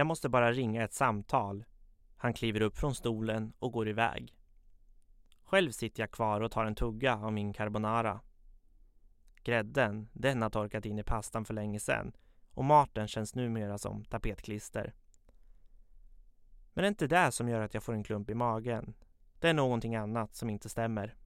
Jag måste bara ringa ett samtal. Han kliver upp från stolen och går iväg. Själv sitter jag kvar och tar en tugga av min carbonara. Grädden, den har torkat in i pastan för länge sedan och maten känns numera som tapetklister. Men det är inte det som gör att jag får en klump i magen. Det är någonting annat som inte stämmer.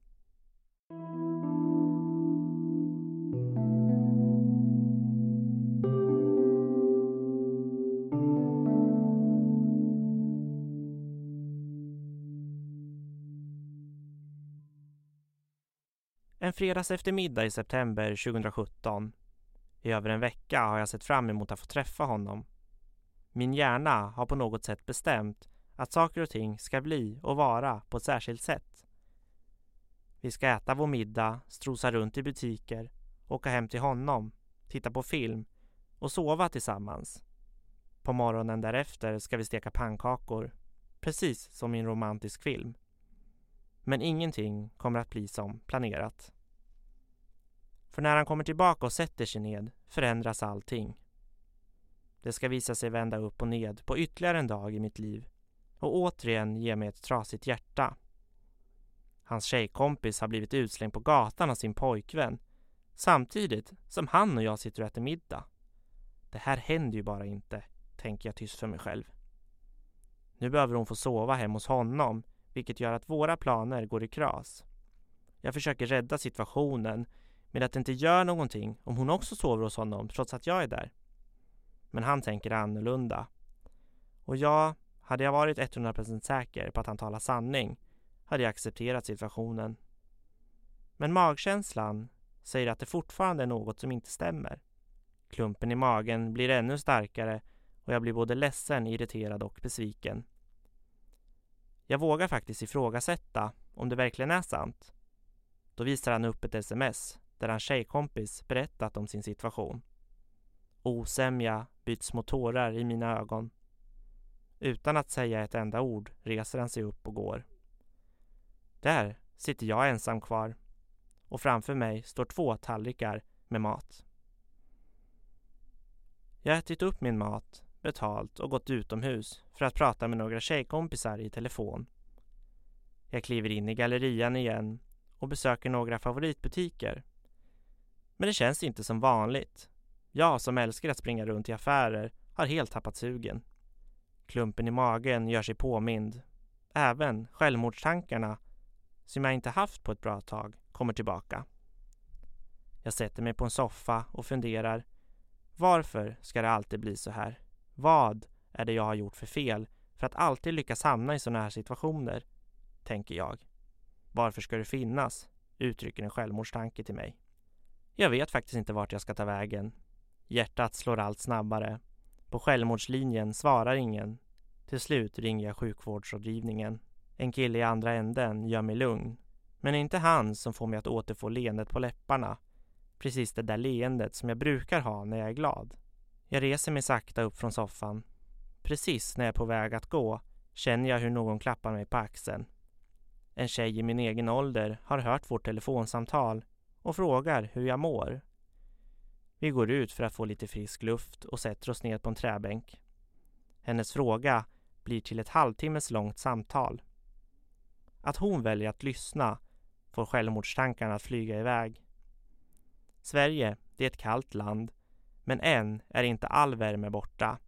Fredags eftermiddag i september 2017. I över en vecka har jag sett fram emot att få träffa honom. Min hjärna har på något sätt bestämt att saker och ting ska bli och vara på ett särskilt sätt. Vi ska äta vår middag, strosa runt i butiker, åka hem till honom, titta på film och sova tillsammans. På morgonen därefter ska vi steka pannkakor, precis som i en romantisk film. Men ingenting kommer att bli som planerat. För när han kommer tillbaka och sätter sig ned förändras allting. Det ska visa sig vända upp och ned på ytterligare en dag i mitt liv och återigen ge mig ett trasigt hjärta. Hans tjejkompis har blivit utslängd på gatan av sin pojkvän samtidigt som han och jag sitter och äter middag. Det här händer ju bara inte, tänker jag tyst för mig själv. Nu behöver hon få sova hemma hos honom vilket gör att våra planer går i kras. Jag försöker rädda situationen med att det inte gör någonting om hon också sover hos honom trots att jag är där. Men han tänker annorlunda. Och ja, hade jag varit 100% säker på att han talar sanning hade jag accepterat situationen. Men magkänslan säger att det fortfarande är något som inte stämmer. Klumpen i magen blir ännu starkare och jag blir både ledsen, irriterad och besviken. Jag vågar faktiskt ifrågasätta om det verkligen är sant. Då visar han upp ett sms där hans tjejkompis berättat om sin situation. Osämja byts mot tårar i mina ögon. Utan att säga ett enda ord reser han sig upp och går. Där sitter jag ensam kvar och framför mig står två tallrikar med mat. Jag har ätit upp min mat, betalt och gått utomhus för att prata med några tjejkompisar i telefon. Jag kliver in i gallerian igen och besöker några favoritbutiker. Men det känns inte som vanligt. Jag som älskar att springa runt i affärer har helt tappat sugen. Klumpen i magen gör sig påmind. Även självmordstankarna, som jag inte haft på ett bra tag, kommer tillbaka. Jag sätter mig på en soffa och funderar. Varför ska det alltid bli så här? Vad är det jag har gjort för fel för att alltid lyckas hamna i sådana här situationer? Tänker jag. Varför ska det finnas? Uttrycker en självmordstanke till mig. Jag vet faktiskt inte vart jag ska ta vägen. Hjärtat slår allt snabbare. På självmordslinjen svarar ingen. Till slut ringer jag sjukvårdsrådgivningen. En kille i andra änden gör mig lugn. Men det är inte han som får mig att återfå leendet på läpparna. Precis det där leendet som jag brukar ha när jag är glad. Jag reser mig sakta upp från soffan. Precis när jag är på väg att gå känner jag hur någon klappar mig på axeln. En tjej i min egen ålder har hört vårt telefonsamtal och frågar hur jag mår. Vi går ut för att få lite frisk luft och sätter oss ner på en träbänk. Hennes fråga blir till ett halvtimmes långt samtal. Att hon väljer att lyssna får självmordstankarna att flyga iväg. Sverige, det är ett kallt land, men än är inte all värme borta.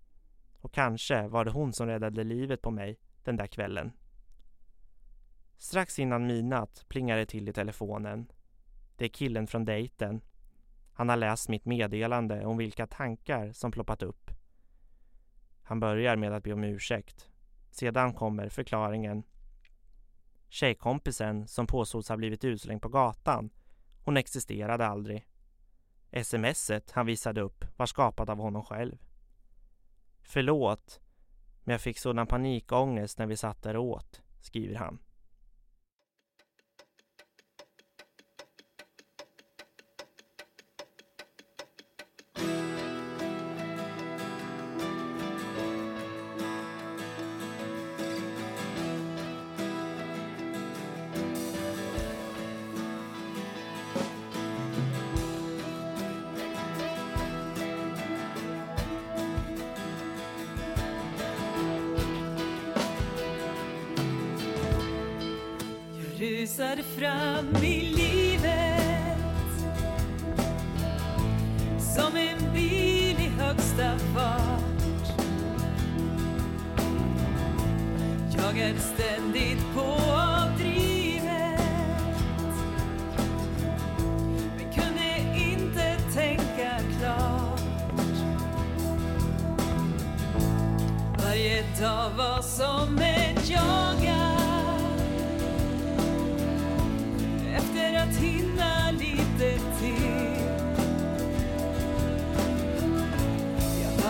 Och kanske var det hon som räddade livet på mig den där kvällen. Strax innan midnatt plingar det till i telefonen. Det är killen från dejten. Han har läst mitt meddelande om vilka tankar som ploppat upp. Han börjar med att be om ursäkt. Sedan kommer förklaringen. Tjejkompisen som påstods ha blivit utslängd på gatan, hon existerade aldrig. Smset han visade upp var skapat av honom själv. Förlåt, men jag fick sådan panikångest när vi satt där och åt, skriver han. rusar fram i livet som en bil i högsta fart. Jag är ständigt på avdrivet men kunde inte tänka klart. Varje dag var som en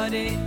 somebody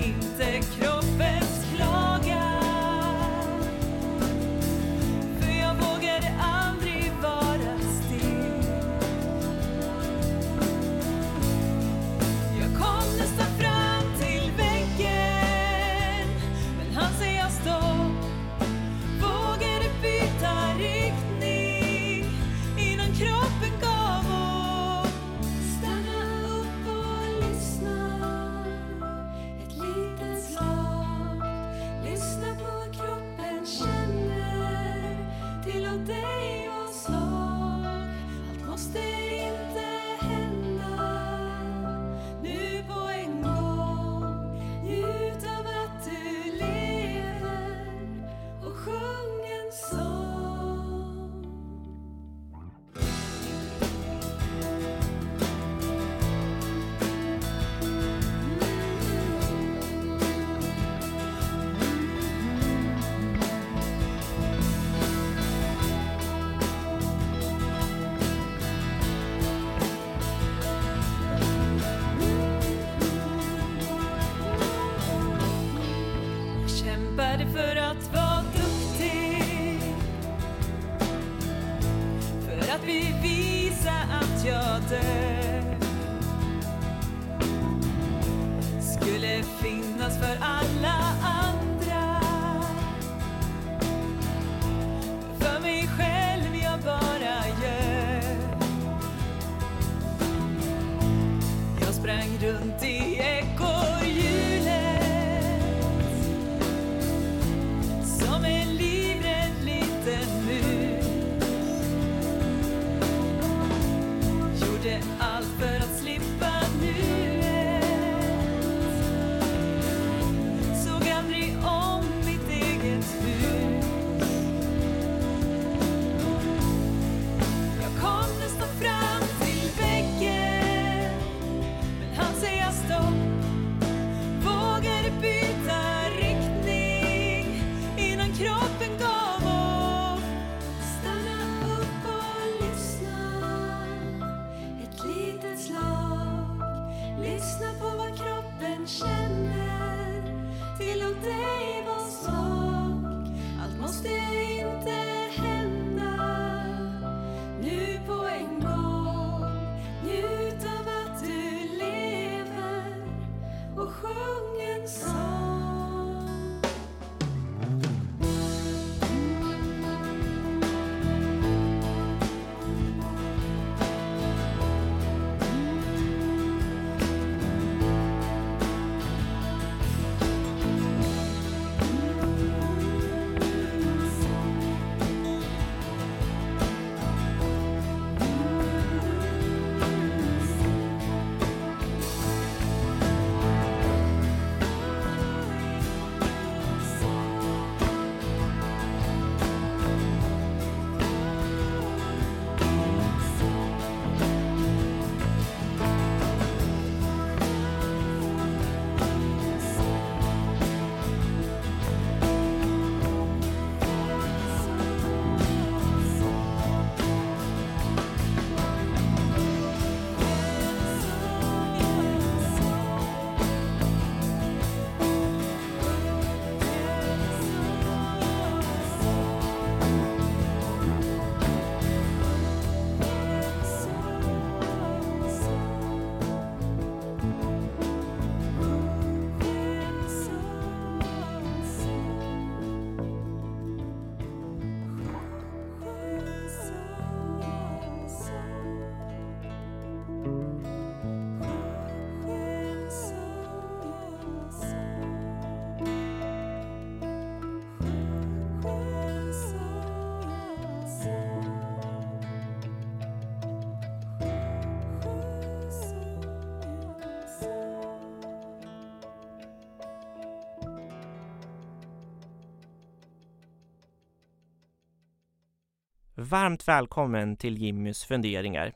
Varmt välkommen till Jimmys funderingar.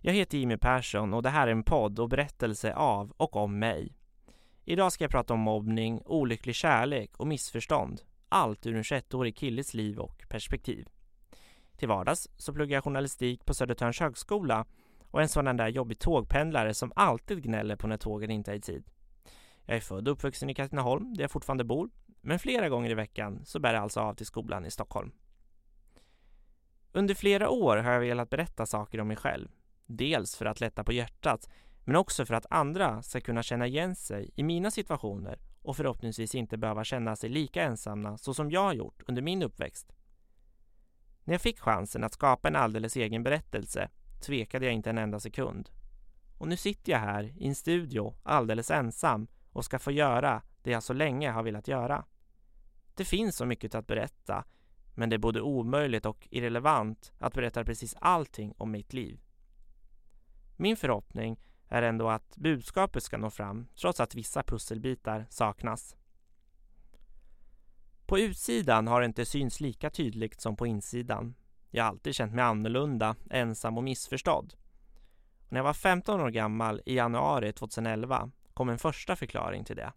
Jag heter Jimmy Persson och det här är en podd och berättelse av och om mig. Idag ska jag prata om mobbning, olycklig kärlek och missförstånd. Allt ur en 21-årig killes liv och perspektiv. Till vardags så pluggar jag journalistik på Södertörns högskola och en sådan där jobbig tågpendlare som alltid gnäller på när tågen inte är i tid. Jag är född och uppvuxen i Katrineholm där jag fortfarande bor, men flera gånger i veckan så bär jag alltså av till skolan i Stockholm. Under flera år har jag velat berätta saker om mig själv. Dels för att lätta på hjärtat, men också för att andra ska kunna känna igen sig i mina situationer och förhoppningsvis inte behöva känna sig lika ensamma så som jag har gjort under min uppväxt. När jag fick chansen att skapa en alldeles egen berättelse tvekade jag inte en enda sekund. Och nu sitter jag här i en studio alldeles ensam och ska få göra det jag så länge har velat göra. Det finns så mycket att berätta men det är både omöjligt och irrelevant att berätta precis allting om mitt liv. Min förhoppning är ändå att budskapet ska nå fram trots att vissa pusselbitar saknas. På utsidan har det inte synts lika tydligt som på insidan. Jag har alltid känt mig annorlunda, ensam och missförstådd. Och när jag var 15 år gammal i januari 2011 kom en första förklaring till det.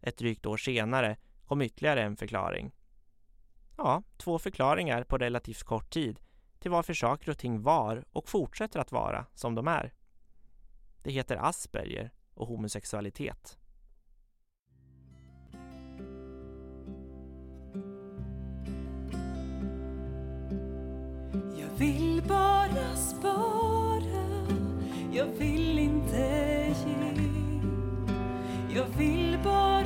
Ett drygt år senare kom ytterligare en förklaring. Ja, två förklaringar på relativt kort tid till varför saker och ting var och fortsätter att vara som de är. Det heter Asperger och homosexualitet. Jag vill bara spara, jag vill inte ge. Jag vill bara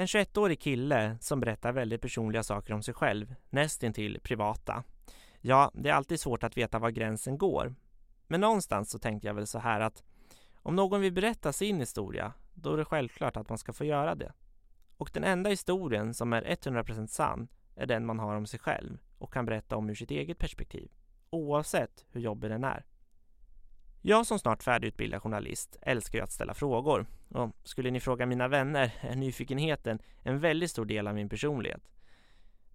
En 21-årig kille som berättar väldigt personliga saker om sig själv, nästintill privata. Ja, det är alltid svårt att veta var gränsen går. Men någonstans så tänkte jag väl så här att om någon vill berätta sin historia, då är det självklart att man ska få göra det. Och den enda historien som är 100% sann är den man har om sig själv och kan berätta om ur sitt eget perspektiv, oavsett hur jobbig den är. Jag som snart färdigutbildad journalist älskar ju att ställa frågor och skulle ni fråga mina vänner är nyfikenheten en väldigt stor del av min personlighet.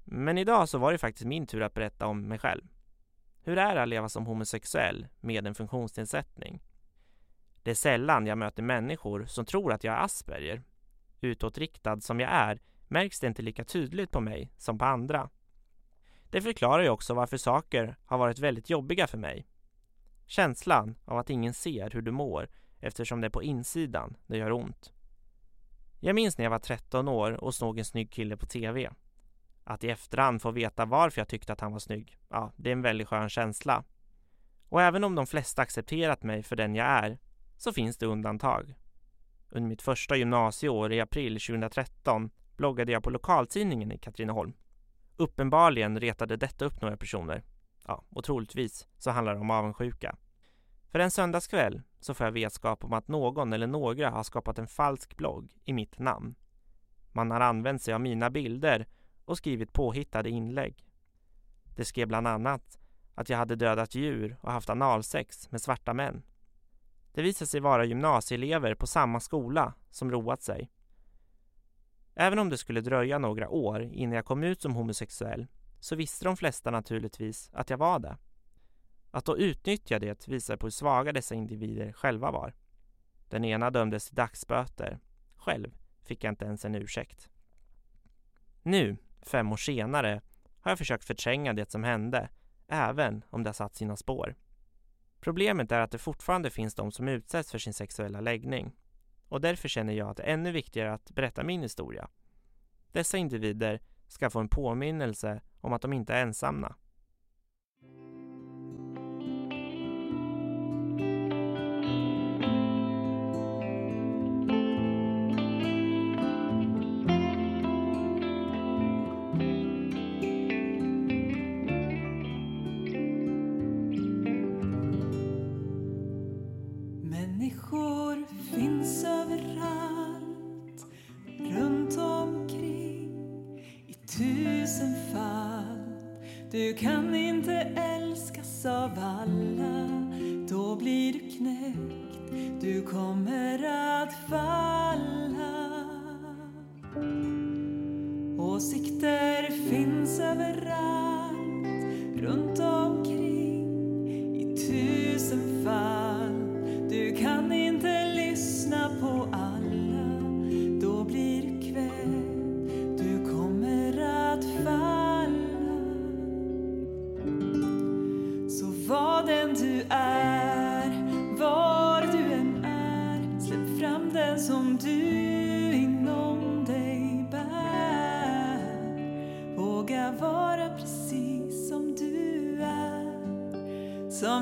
Men idag så var det faktiskt min tur att berätta om mig själv. Hur är det att leva som homosexuell med en funktionsnedsättning? Det är sällan jag möter människor som tror att jag är Asperger. Utåtriktad som jag är märks det inte lika tydligt på mig som på andra. Det förklarar ju också varför saker har varit väldigt jobbiga för mig. Känslan av att ingen ser hur du mår eftersom det är på insidan det gör ont. Jag minns när jag var 13 år och såg en snygg kille på TV. Att i efterhand få veta varför jag tyckte att han var snygg, ja, det är en väldigt skön känsla. Och även om de flesta accepterat mig för den jag är, så finns det undantag. Under mitt första gymnasieår i april 2013 bloggade jag på lokaltidningen i Katrineholm. Uppenbarligen retade detta upp några personer. Ja, och troligtvis så handlar det om avundsjuka. För en söndagskväll så får jag vetskap om att någon eller några har skapat en falsk blogg i mitt namn. Man har använt sig av mina bilder och skrivit påhittade inlägg. Det skrev bland annat att jag hade dödat djur och haft analsex med svarta män. Det visade sig vara gymnasieelever på samma skola som roat sig. Även om det skulle dröja några år innan jag kom ut som homosexuell så visste de flesta naturligtvis att jag var det. Att då utnyttja det visar på hur svaga dessa individer själva var. Den ena dömdes till dagsböter. Själv fick jag inte ens en ursäkt. Nu, fem år senare, har jag försökt förtränga det som hände, även om det har satt sina spår. Problemet är att det fortfarande finns de som utsätts för sin sexuella läggning. Och därför känner jag att det är ännu viktigare att berätta min historia. Dessa individer ska få en påminnelse om att de inte är ensamma. I. Du kan inte älskas av alla, då blir du knäckt. Du kommer att falla. Åsikter finns överallt,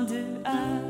som du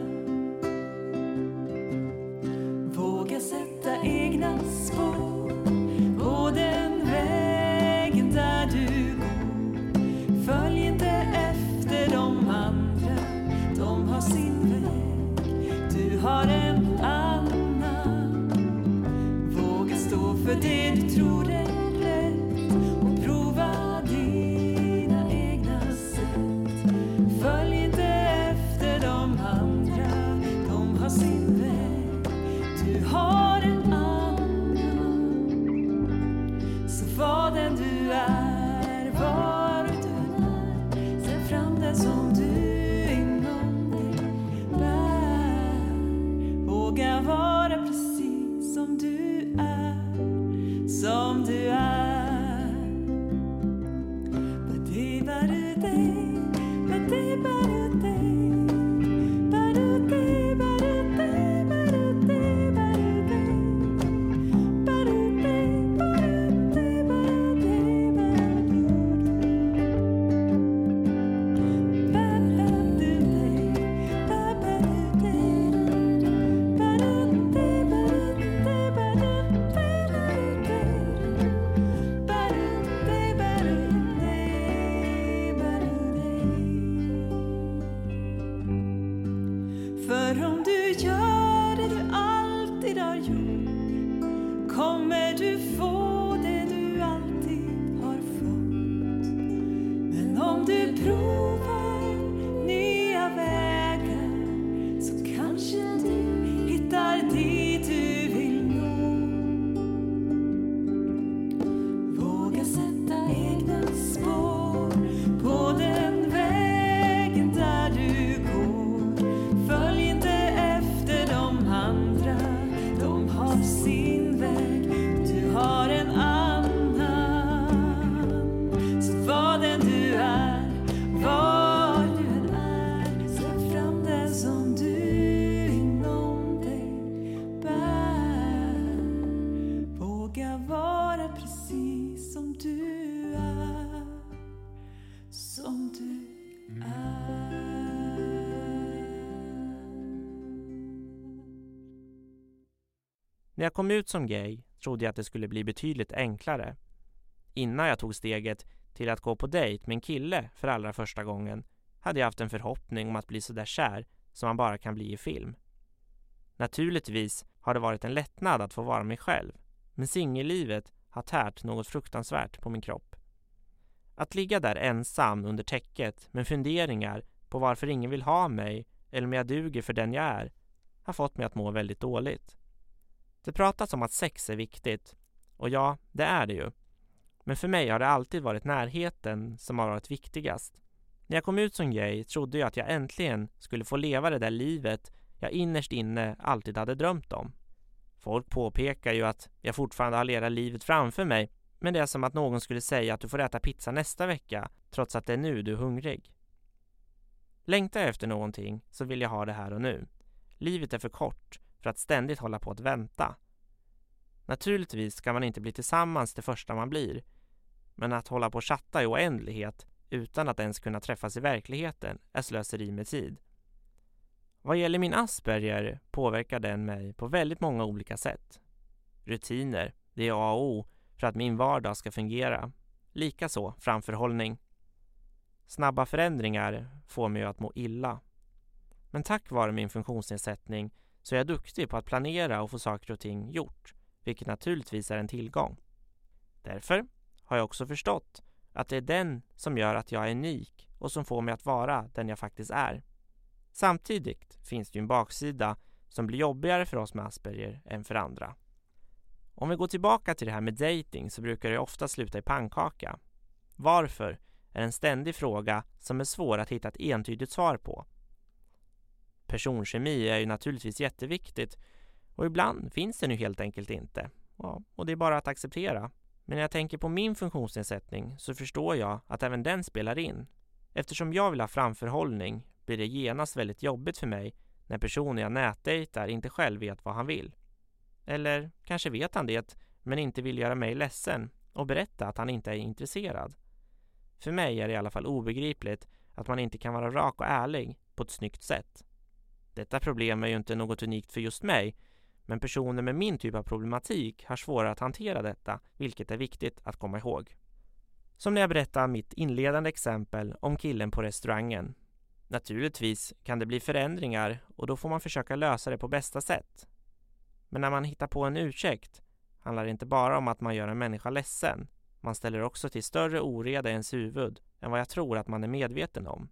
om När jag kom ut som gay trodde jag att det skulle bli betydligt enklare. Innan jag tog steget till att gå på dejt med en kille för allra första gången hade jag haft en förhoppning om att bli så där kär som man bara kan bli i film. Naturligtvis har det varit en lättnad att få vara mig själv, men singellivet har tärt något fruktansvärt på min kropp. Att ligga där ensam under täcket med funderingar på varför ingen vill ha mig eller om jag duger för den jag är har fått mig att må väldigt dåligt. Det pratas om att sex är viktigt och ja, det är det ju. Men för mig har det alltid varit närheten som har varit viktigast. När jag kom ut som gay trodde jag att jag äntligen skulle få leva det där livet jag innerst inne alltid hade drömt om. Folk påpekar ju att jag fortfarande har hela livet framför mig men det är som att någon skulle säga att du får äta pizza nästa vecka trots att det är nu du är hungrig. Längtar jag efter någonting så vill jag ha det här och nu. Livet är för kort för att ständigt hålla på att vänta. Naturligtvis ska man inte bli tillsammans det första man blir men att hålla på och chatta i oändlighet utan att ens kunna träffas i verkligheten är slöseri med tid. Vad gäller min Asperger påverkar den mig på väldigt många olika sätt. Rutiner, det är A och O för att min vardag ska fungera. Likaså framförhållning. Snabba förändringar får mig att må illa. Men tack vare min funktionsnedsättning så är jag duktig på att planera och få saker och ting gjort, vilket naturligtvis är en tillgång. Därför har jag också förstått att det är den som gör att jag är unik och som får mig att vara den jag faktiskt är. Samtidigt finns det ju en baksida som blir jobbigare för oss med Asperger än för andra. Om vi går tillbaka till det här med dating så brukar det ofta sluta i pannkaka. Varför är en ständig fråga som är svår att hitta ett entydigt svar på. Personkemi är ju naturligtvis jätteviktigt och ibland finns den ju helt enkelt inte. Ja, och det är bara att acceptera. Men när jag tänker på min funktionsnedsättning så förstår jag att även den spelar in. Eftersom jag vill ha framförhållning blir det genast väldigt jobbigt för mig när personen jag nätdejtar inte själv vet vad han vill. Eller kanske vet han det, men inte vill göra mig ledsen och berätta att han inte är intresserad. För mig är det i alla fall obegripligt att man inte kan vara rak och ärlig på ett snyggt sätt. Detta problem är ju inte något unikt för just mig, men personer med min typ av problematik har svårare att hantera detta, vilket är viktigt att komma ihåg. Som när jag berättade mitt inledande exempel om killen på restaurangen. Naturligtvis kan det bli förändringar och då får man försöka lösa det på bästa sätt. Men när man hittar på en ursäkt handlar det inte bara om att man gör en människa ledsen. Man ställer också till större oreda i ens huvud än vad jag tror att man är medveten om.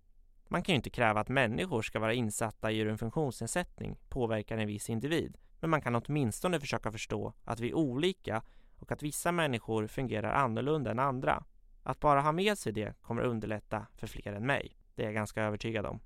Man kan ju inte kräva att människor ska vara insatta i hur en funktionsnedsättning påverkar en viss individ. Men man kan åtminstone försöka förstå att vi är olika och att vissa människor fungerar annorlunda än andra. Att bara ha med sig det kommer underlätta för fler än mig. Det är jag ganska övertygad om.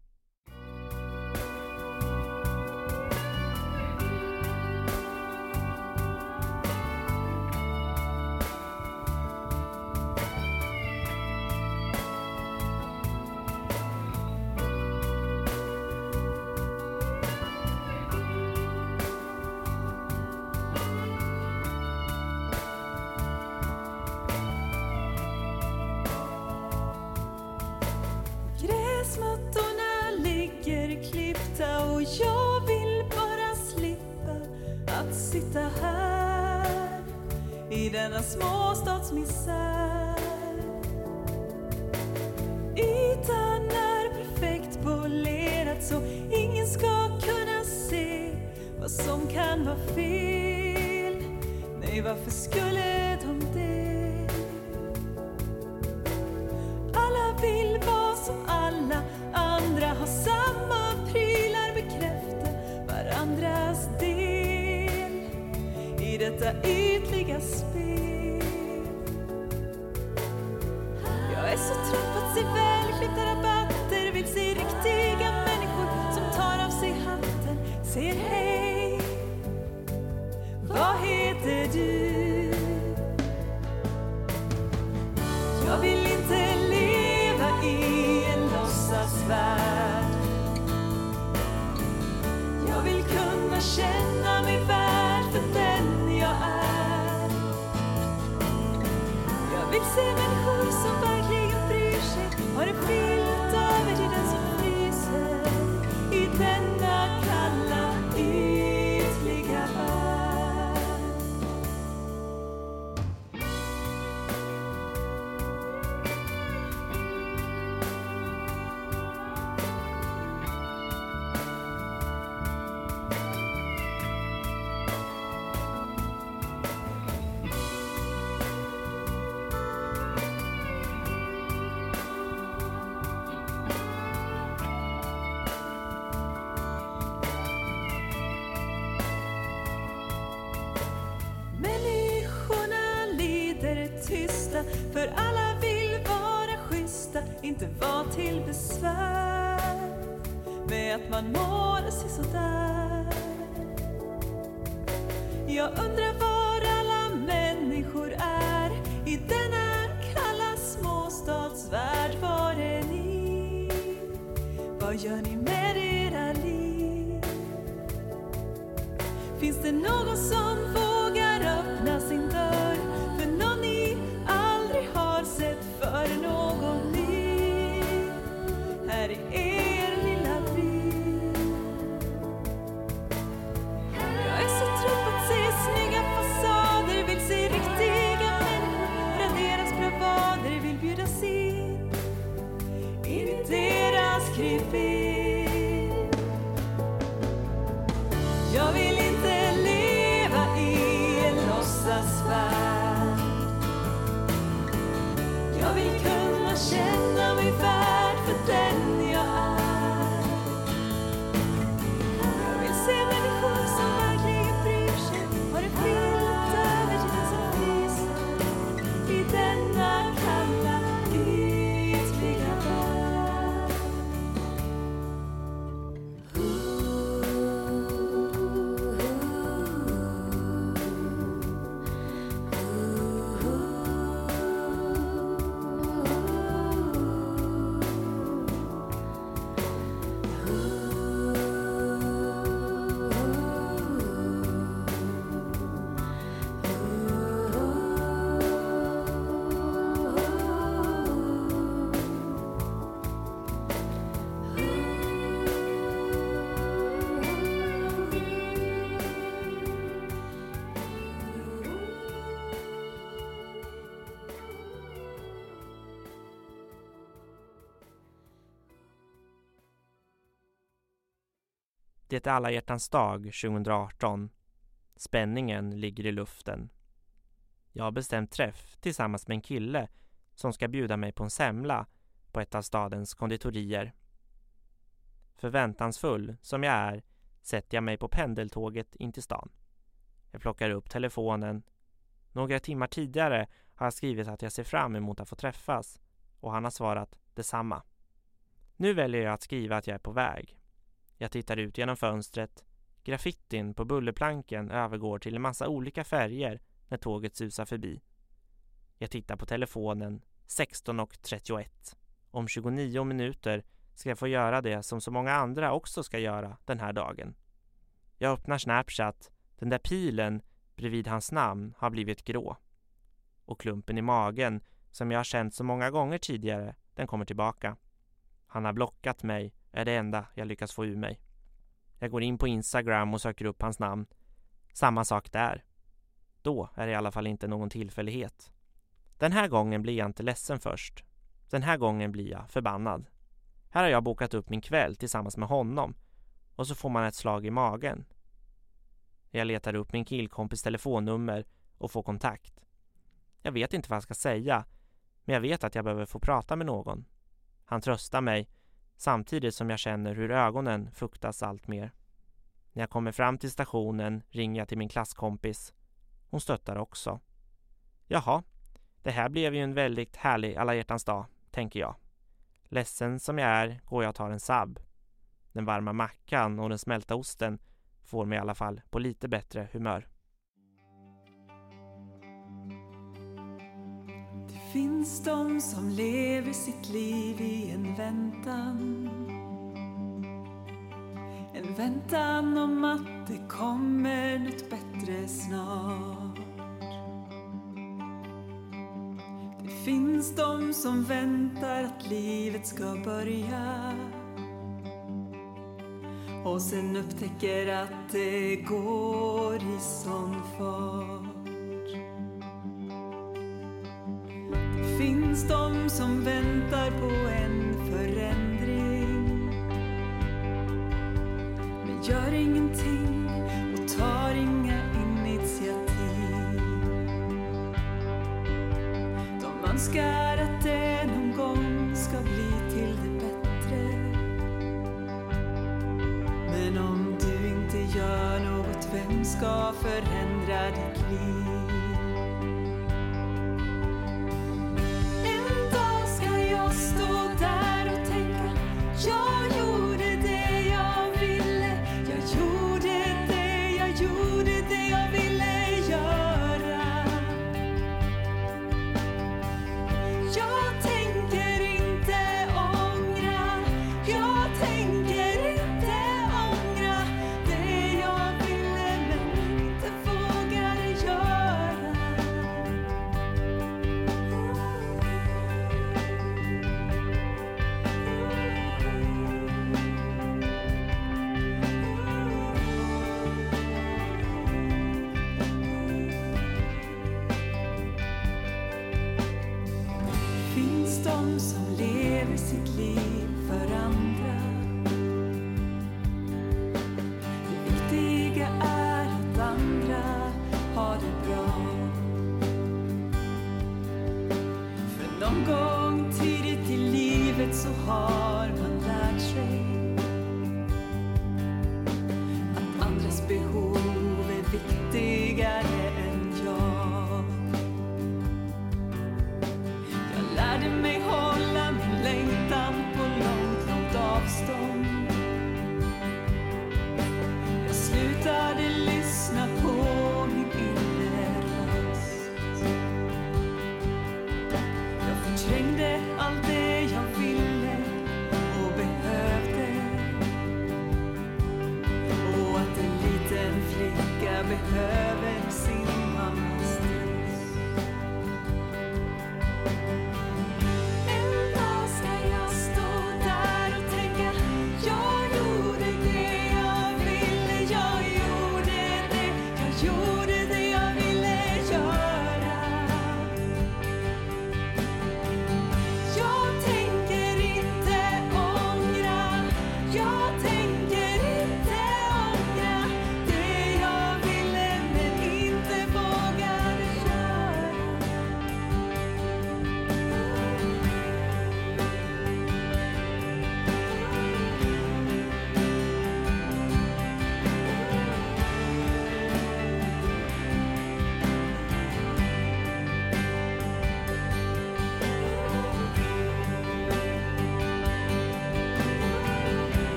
Detta ytliga spel. Jag är så trött på att se välklippta rabatter, vill se riktiga människor som tar av sig hatten, säger hej. Vad heter du? Jag vill inte leva i en låtsasvärld. Jag vill kunna känna Jag vill för alla vill vara schyssta, inte vara till besvär med att man mår sig sådär. Jag undrar var alla människor är i denna kalla småstadsvärld. Var är ni? Vad gör ni med era liv? Finns det någon som vågar låtsasvärld Det är alla hjärtans dag 2018. Spänningen ligger i luften. Jag har bestämt träff tillsammans med en kille som ska bjuda mig på en semla på ett av stadens konditorier. Förväntansfull som jag är sätter jag mig på pendeltåget in till stan. Jag plockar upp telefonen. Några timmar tidigare har jag skrivit att jag ser fram emot att få träffas och han har svarat detsamma. Nu väljer jag att skriva att jag är på väg. Jag tittar ut genom fönstret. Graffitin på bullerplanken övergår till en massa olika färger när tåget susar förbi. Jag tittar på telefonen 16.31. Om 29 minuter ska jag få göra det som så många andra också ska göra den här dagen. Jag öppnar Snapchat. Den där pilen bredvid hans namn har blivit grå. Och klumpen i magen, som jag har känt så många gånger tidigare, den kommer tillbaka. Han har blockat mig, är det enda jag lyckas få ur mig. Jag går in på Instagram och söker upp hans namn. Samma sak där. Då är det i alla fall inte någon tillfällighet. Den här gången blir jag inte ledsen först. Den här gången blir jag förbannad. Här har jag bokat upp min kväll tillsammans med honom och så får man ett slag i magen. Jag letar upp min killkompis telefonnummer och får kontakt. Jag vet inte vad jag ska säga, men jag vet att jag behöver få prata med någon. Han tröstar mig samtidigt som jag känner hur ögonen fuktas allt mer. När jag kommer fram till stationen ringer jag till min klasskompis. Hon stöttar också. Jaha, det här blev ju en väldigt härlig alla hjärtans dag, tänker jag. Ledsen som jag är går jag och tar en sabb. Den varma mackan och den smälta osten får mig i alla fall på lite bättre humör. Finns de som lever sitt liv i en väntan. En väntan om att det kommer något bättre snart. Det finns de som väntar att livet ska börja. Och sen upptäcker att det går i sån fart. Finns de som väntar på en förändring men gör ingenting och tar inga initiativ. De önskar att det någon gång ska bli till det bättre. Men om du inte gör något, vem ska förändra det bra. För någon gång tidigt i livet så har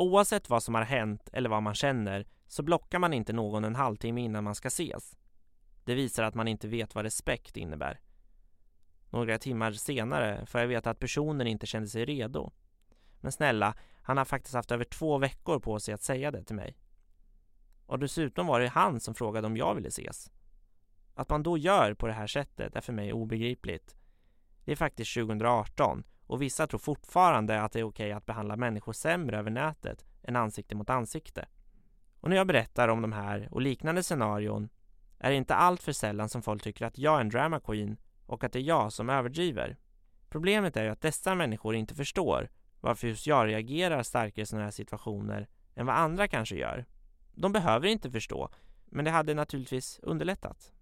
Oavsett vad som har hänt eller vad man känner så blockar man inte någon en halvtimme innan man ska ses. Det visar att man inte vet vad respekt innebär. Några timmar senare får jag veta att personen inte kände sig redo. Men snälla, han har faktiskt haft över två veckor på sig att säga det till mig. Och dessutom var det han som frågade om jag ville ses. Att man då gör på det här sättet är för mig obegripligt. Det är faktiskt 2018 och vissa tror fortfarande att det är okej att behandla människor sämre över nätet än ansikte mot ansikte. Och när jag berättar om de här och liknande scenarion är det inte allt för sällan som folk tycker att jag är en drama queen och att det är jag som överdriver. Problemet är ju att dessa människor inte förstår varför just jag reagerar starkare i sådana här situationer än vad andra kanske gör. De behöver inte förstå, men det hade naturligtvis underlättat.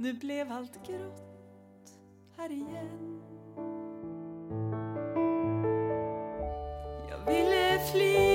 Nu blev allt grått här igen. Jag ville fly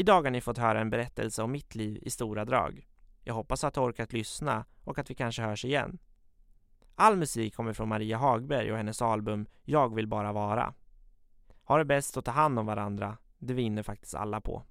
Idag har ni fått höra en berättelse om mitt liv i stora drag. Jag hoppas att du orkat lyssna och att vi kanske hörs igen. All musik kommer från Maria Hagberg och hennes album Jag vill bara vara. Ha det bäst och ta hand om varandra. Det vinner faktiskt alla på.